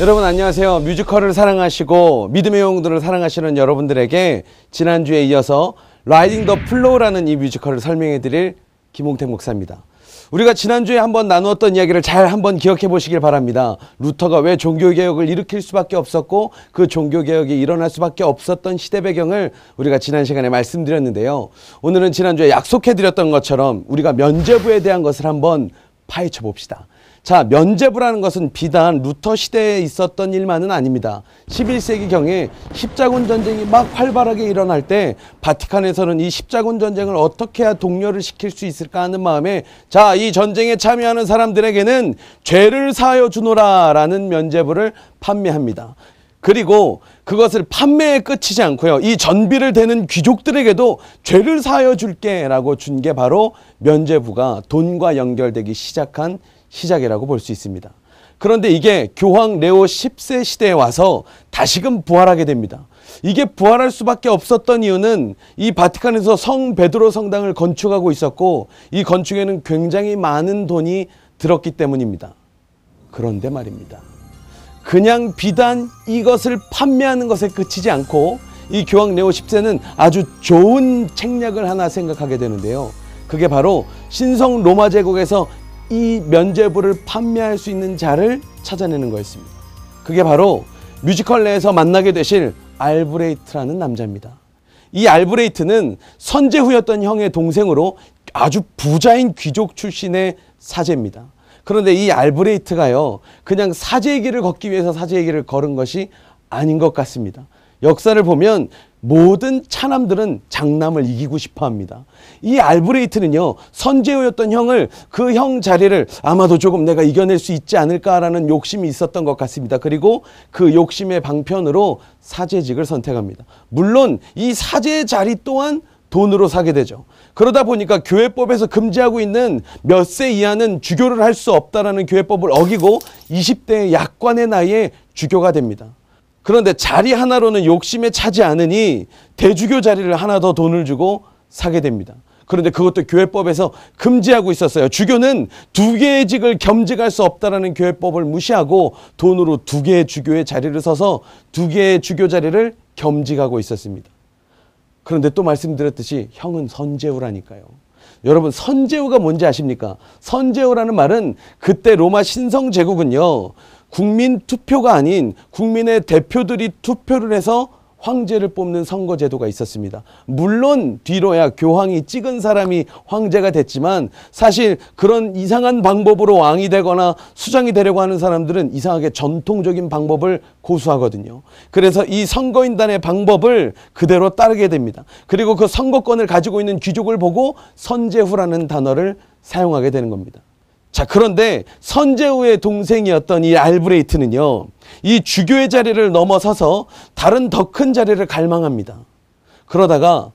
여러분 안녕하세요. 뮤지컬을 사랑하시고 믿음의 영웅들을 사랑하시는 여러분들에게 지난주에 이어서 Riding the Flow라는 이 뮤지컬을 설명해 드릴 김홍택 목사입니다. 우리가 지난주에 한번 나누었던 이야기를 잘 한번 기억해 보시길 바랍니다. 루터가 왜 종교개혁을 일으킬 수밖에 없었고 그 종교개혁이 일어날 수밖에 없었던 시대 배경을 우리가 지난 시간에 말씀드렸는데요. 오늘은 지난주에 약속해 드렸던 것처럼 우리가 면죄부에 대한 것을 한번 파헤쳐 봅시다. 자, 면죄부라는 것은 비단 루터 시대에 있었던 일만은 아닙니다. 11세기경에 십자군 전쟁이 막 활발하게 일어날 때 바티칸에서는 이 십자군 전쟁을 어떻게 해야 동료를 시킬 수 있을까 하는 마음에 자, 이 전쟁에 참여하는 사람들에게는 죄를 사하여 주노라라는 면죄부를 판매합니다. 그리고 그것을 판매에 끝이지 않고요. 이 전비를 대는 귀족들에게도 죄를 사하여 줄게라고 준 게 바로 면죄부가 돈과 연결되기 시작한 시작이라고 볼 수 있습니다. 그런데 이게 교황 레오 10세 시대에 와서 다시금 부활하게 됩니다. 이게 부활할 수밖에 없었던 이유는 이 바티칸에서 성 베드로 성당을 건축하고 있었고 이 건축에는 굉장히 많은 돈이 들었기 때문입니다. 그런데 말입니다. 그냥 비단 이것을 판매하는 것에 그치지 않고 이 교황 레오 10세는 아주 좋은 책략을 하나 생각하게 되는데요. 그게 바로 신성 로마 제국에서 이 면죄부를 판매할 수 있는 자를 찾아내는 거였습니다. 그게 바로 뮤지컬 내에서 만나게 되실 알브레이트라는 남자입니다. 이 알브레이트는 선제후였던 형의 동생으로 아주 부자인 귀족 출신의 사제입니다. 그런데 이 알브레이트가요, 그냥 사제의 길을 걷기 위해서 사제의 길을 걸은 것이 아닌 것 같습니다. 역사를 보면 모든 차남들은 장남을 이기고 싶어 합니다. 이 알브레이트는요, 선제호였던 형을 그 형 자리를 아마도 조금 내가 이겨낼 수 있지 않을까라는 욕심이 있었던 것 같습니다. 그리고 그 욕심의 방편으로 사제직을 선택합니다. 물론 이 사제 자리 또한 돈으로 사게 되죠. 그러다 보니까 교회법에서 금지하고 있는 몇 세 이하는 주교를 할 수 없다라는 교회법을 어기고 20대 약관의 나이에 주교가 됩니다. 그런데 자리 하나로는 욕심에 차지 않으니 대주교 자리를 하나 더 돈을 주고 사게 됩니다. 그런데 그것도 교회법에서 금지하고 있었어요. 주교는 두 개의 직을 겸직할 수 없다라는 교회법을 무시하고 돈으로 두 개의 주교의 자리를 서서 두 개의 주교 자리를 겸직하고 있었습니다. 그런데 또 말씀드렸듯이 형은 선제우라니까요. 여러분 선제우가 뭔지 아십니까? 선제우라는 말은 그때 로마 신성 제국은요. 국민 투표가 아닌 국민의 대표들이 투표를 해서 황제를 뽑는 선거제도가 있었습니다. 물론 뒤로야 교황이 찍은 사람이 황제가 됐지만 사실 그런 이상한 방법으로 왕이 되거나 수장이 되려고 하는 사람들은 이상하게 전통적인 방법을 고수하거든요. 그래서 이 선거인단의 방법을 그대로 따르게 됩니다. 그리고 그 선거권을 가지고 있는 귀족을 보고 선제후라는 단어를 사용하게 되는 겁니다. 자, 그런데 선제후의 동생이었던 이 알브레이트는요, 이 주교의 자리를 넘어서서 다른 더 큰 자리를 갈망합니다. 그러다가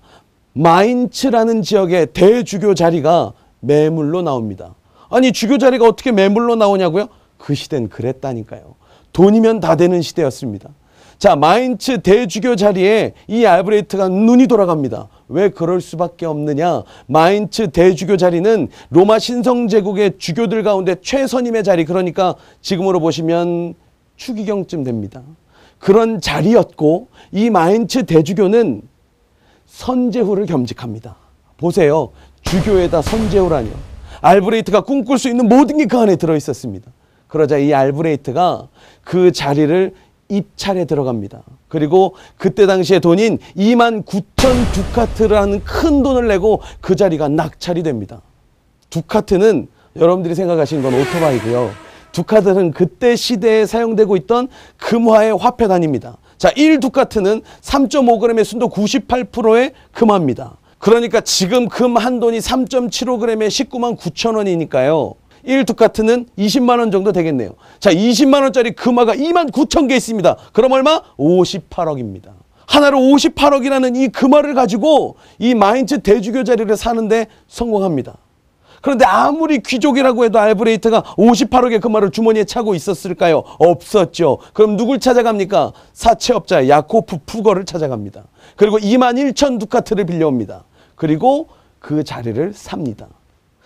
마인츠라는 지역의 대주교 자리가 매물로 나옵니다. 아니, 주교 자리가 어떻게 매물로 나오냐고요? 그 시대는 그랬다니까요. 돈이면 다 되는 시대였습니다. 자, 마인츠 대주교 자리에 이 알브레이트가 눈이 돌아갑니다. 왜 그럴 수밖에 없느냐? 마인츠 대주교 자리는 로마 신성제국의 주교들 가운데 최선임의 자리, 그러니까 지금으로 보시면 추기경쯤 됩니다. 그런 자리였고, 이 마인츠 대주교는 선제후를 겸직합니다. 보세요. 주교에다 선제후라뇨. 알브레이트가 꿈꿀 수 있는 모든 게 그 안에 들어 있었습니다. 그러자 이 알브레이트가 그 자리를 입찰에 들어갑니다. 그리고 그때 당시에 돈인 2만 9천 두카트라는 큰 돈을 내고 그 자리가 낙찰이 됩니다. 두카트는 여러분들이 생각하시는 건 오토바이고요. 두카트는 그때 시대에 사용되고 있던 금화의 화폐 단입니다. 자, 1두카트는 3.5g의 순도 98%의 금화입니다. 그러니까 지금 금 한 돈이 3.75g에 19만 9천 원이니까요. 1두카트는 20만 원 정도 되겠네요. 자, 20만 원짜리 금화가 2만 9천 개 있습니다. 그럼 얼마? 58억입니다. 하나로 58억이라는 이 금화를 가지고 이 마인츠 대주교 자리를 사는데 성공합니다. 그런데 아무리 귀족이라고 해도 알브레이트가 58억의 금화를 주머니에 차고 있었을까요? 없었죠. 그럼 누굴 찾아갑니까? 사채업자 야코프 푸거를 찾아갑니다. 그리고 2만 1천 두카트를 빌려옵니다. 그리고 그 자리를 삽니다.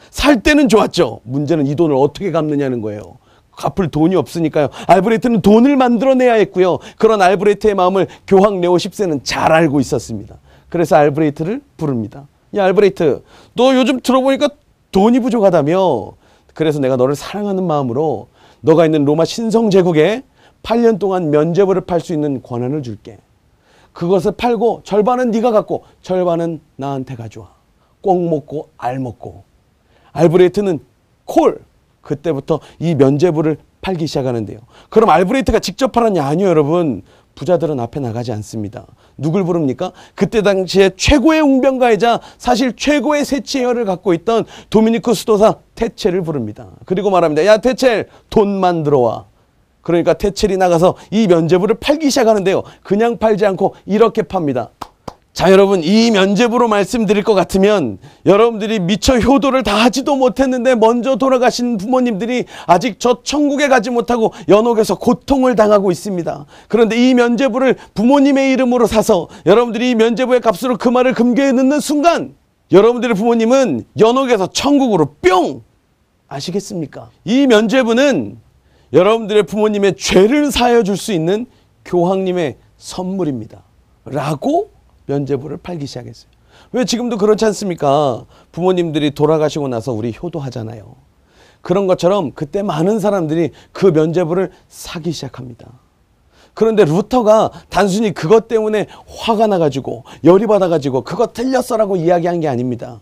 살 때는 좋았죠. 문제는 이 돈을 어떻게 갚느냐는 거예요. 갚을 돈이 없으니까요. 알브레이트는 돈을 만들어내야 했고요. 그런 알브레이트의 마음을 교황 레오 10세는 잘 알고 있었습니다. 그래서 알브레이트를 부릅니다. 야 알브레이트, 너 요즘 들어보니까 돈이 부족하다며. 그래서 내가 너를 사랑하는 마음으로 너가 있는 로마 신성 제국에 8년 동안 면제부를 팔 수 있는 권한을 줄게. 그것을 팔고 절반은 네가 갖고 절반은 나한테 가져와. 꽁 먹고 알 먹고. 알브레이트는 콜 그때부터 이 면제부를 팔기 시작하는데요. 그럼 알브레이트가 직접 팔았냐? 아니요, 여러분. 부자들은 앞에 나가지 않습니다. 누굴 부릅니까? 그때 당시에 최고의 웅변가이자 사실 최고의 세치혈을 갖고 있던 도미니크 수도사 테첼을 부릅니다. 그리고 말합니다. 야, 테첼, 돈만 들어와. 그러니까 테첼이 나가서 이 면제부를 팔기 시작하는데요. 그냥 팔지 않고 이렇게 팝니다. 자, 여러분, 이 면제부로 말씀드릴 것 같으면 여러분들이 미처 효도를 다 하지도 못했는데 먼저 돌아가신 부모님들이 아직 저 천국에 가지 못하고 연옥에서 고통을 당하고 있습니다. 그런데 이 면제부를 부모님의 이름으로 사서 여러분들이 이 면제부의 값으로 그 말을 금괴에 넣는 순간 여러분들의 부모님은 연옥에서 천국으로 뿅! 아시겠습니까? 이 면제부는 여러분들의 부모님의 죄를 사여 줄 수 있는 교황님의 선물입니다. 라고 면제부를 팔기 시작했어요. 왜 지금도 그렇지 않습니까? 부모님들이 돌아가시고 나서 우리 효도하잖아요. 그런 것처럼 그때 많은 사람들이 그 면제부를 사기 시작합니다. 그런데 루터가 단순히 그것 때문에 화가 나가지고 열이 받아가지고 그거 틀렸어라고 이야기한 게 아닙니다.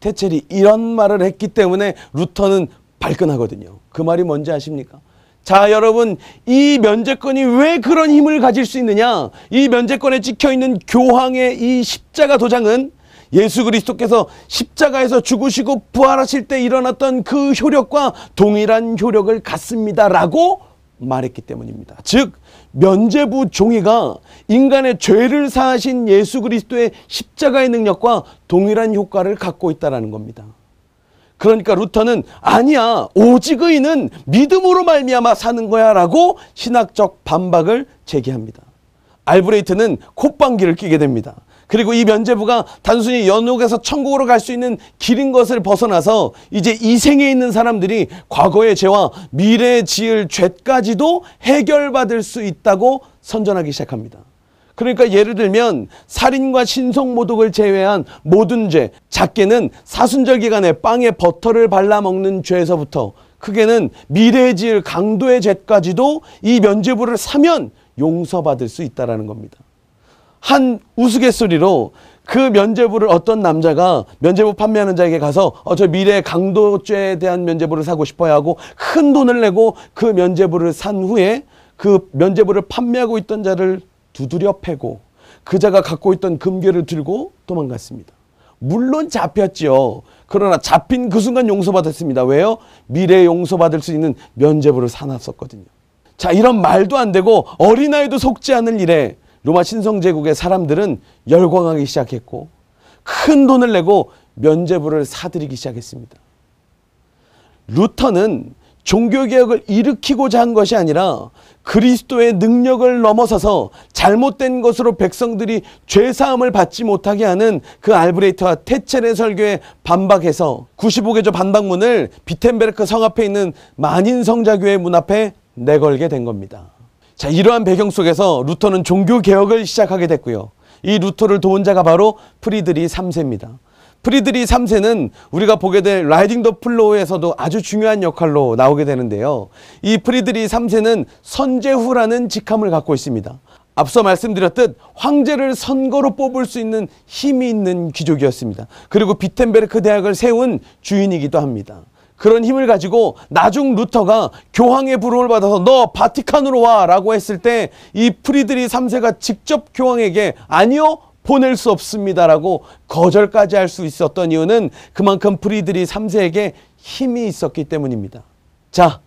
테첼이 이런 말을 했기 때문에 루터는 발끈하거든요. 그 말이 뭔지 아십니까? 자, 여러분, 이 면제권이 왜 그런 힘을 가질 수 있느냐? 이 면제권에 찍혀 있는 교황의 이 십자가 도장은 예수 그리스도께서 십자가에서 죽으시고 부활하실 때 일어났던 그 효력과 동일한 효력을 갖습니다 라고 말했기 때문입니다. 즉, 면제부 종이가 인간의 죄를 사하신 예수 그리스도의 십자가의 능력과 동일한 효과를 갖고 있다는 겁니다. 그러니까 루터는 아니야 오직 의는 믿음으로 말미암아 사는 거야라고 신학적 반박을 제기합니다. 알브레이트는 콧방귀를 끼게 됩니다. 그리고 이 면제부가 단순히 연옥에서 천국으로 갈 수 있는 길인 것을 벗어나서 이제 이 생에 있는 사람들이 과거의 죄와 미래에 지을 죄까지도 해결받을 수 있다고 선전하기 시작합니다. 그러니까 예를 들면 살인과 신성 모독을 제외한 모든 죄, 작게는 사순절 기간에 빵에 버터를 발라 먹는 죄에서부터 크게는 미래에 지을 강도의 죄까지도 이 면죄부를 사면 용서받을 수 있다라는 겁니다. 한 우스갯소리로 그 면죄부를 어떤 남자가 면죄부 판매하는 자에게 가서 어, 저 미래 강도죄에 대한 면죄부를 사고 싶어야 하고 큰 돈을 내고 그 면죄부를 산 후에 그 면죄부를 판매하고 있던 자를 두드려 패고 그자가 갖고 있던 금괴를 들고 도망갔습니다. 물론 잡혔지요. 그러나 잡힌 그 순간 용서받았습니다. 왜요? 미래에 용서받을 수 있는 면죄부를 사놨었거든요. 자, 이런 말도 안 되고 어린아이도 속지 않을 일에 로마 신성제국의 사람들은 열광하기 시작했고 큰 돈을 내고 면죄부를 사들이기 시작했습니다. 루터는 종교개혁을 일으키고자 한 것이 아니라 그리스도의 능력을 넘어서서 잘못된 것으로 백성들이 죄사함을 받지 못하게 하는 그 알브레이트와 테첼의 설교에 반박해서 95개조 반박문을 비텐베르크 성 앞에 있는 만인성자교회 문 앞에 내걸게 된 겁니다. 자, 이러한 배경 속에서 루터는 종교개혁을 시작하게 됐고요. 이 루터를 도운 자가 바로 프리드리 3세입니다. 프리드리 3세는 우리가 보게 될 Riding the Flow에서도 아주 중요한 역할로 나오게 되는데요. 이 프리드리 3세는 선제후라는 직함을 갖고 있습니다. 앞서 말씀드렸듯 황제를 선거로 뽑을 수 있는 힘이 있는 귀족이었습니다. 그리고 비텐베르크 대학을 세운 주인이기도 합니다. 그런 힘을 가지고 나중 루터가 교황의 부름을 받아서 너 바티칸으로 와 라고 했을 때 이 프리드리 3세가 직접 교황에게 아니요 보낼 수 없습니다라고 거절까지 할 수 있었던 이유는 그만큼 프리드리 3세에게 힘이 있었기 때문입니다. 자,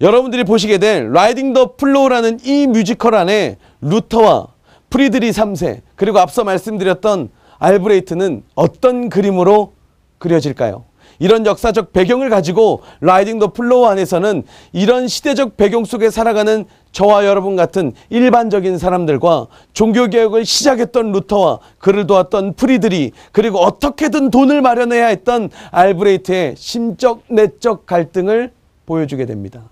여러분들이 보시게 될 Riding the Flow라는 이 뮤지컬 안에 루터와 프리드리 3세 그리고 앞서 말씀드렸던 알브레이트는 어떤 그림으로 그려질까요? 이런 역사적 배경을 가지고 Riding the Flow 안에서는 이런 시대적 배경 속에 살아가는 저와 여러분 같은 일반적인 사람들과 종교개혁을 시작했던 루터와 그를 도왔던 프리드리 그리고 어떻게든 돈을 마련해야 했던 알브레이트의 심적 내적 갈등을 보여주게 됩니다.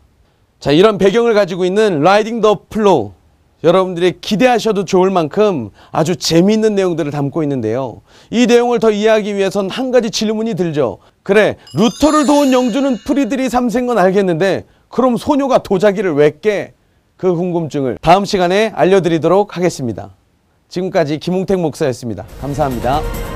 자, 이런 배경을 가지고 있는 Riding the Flow. 여러분들이 기대하셔도 좋을 만큼 아주 재미있는 내용들을 담고 있는데요. 이 내용을 더 이해하기 위해선 한 가지 질문이 들죠. 그래, 루터를 도운 영주는 프리드리히 삼세인 건 알겠는데, 그럼 소녀가 도자기를 왜 깨? 그 궁금증을 다음 시간에 알려드리도록 하겠습니다. 지금까지 김웅택 목사였습니다. 감사합니다.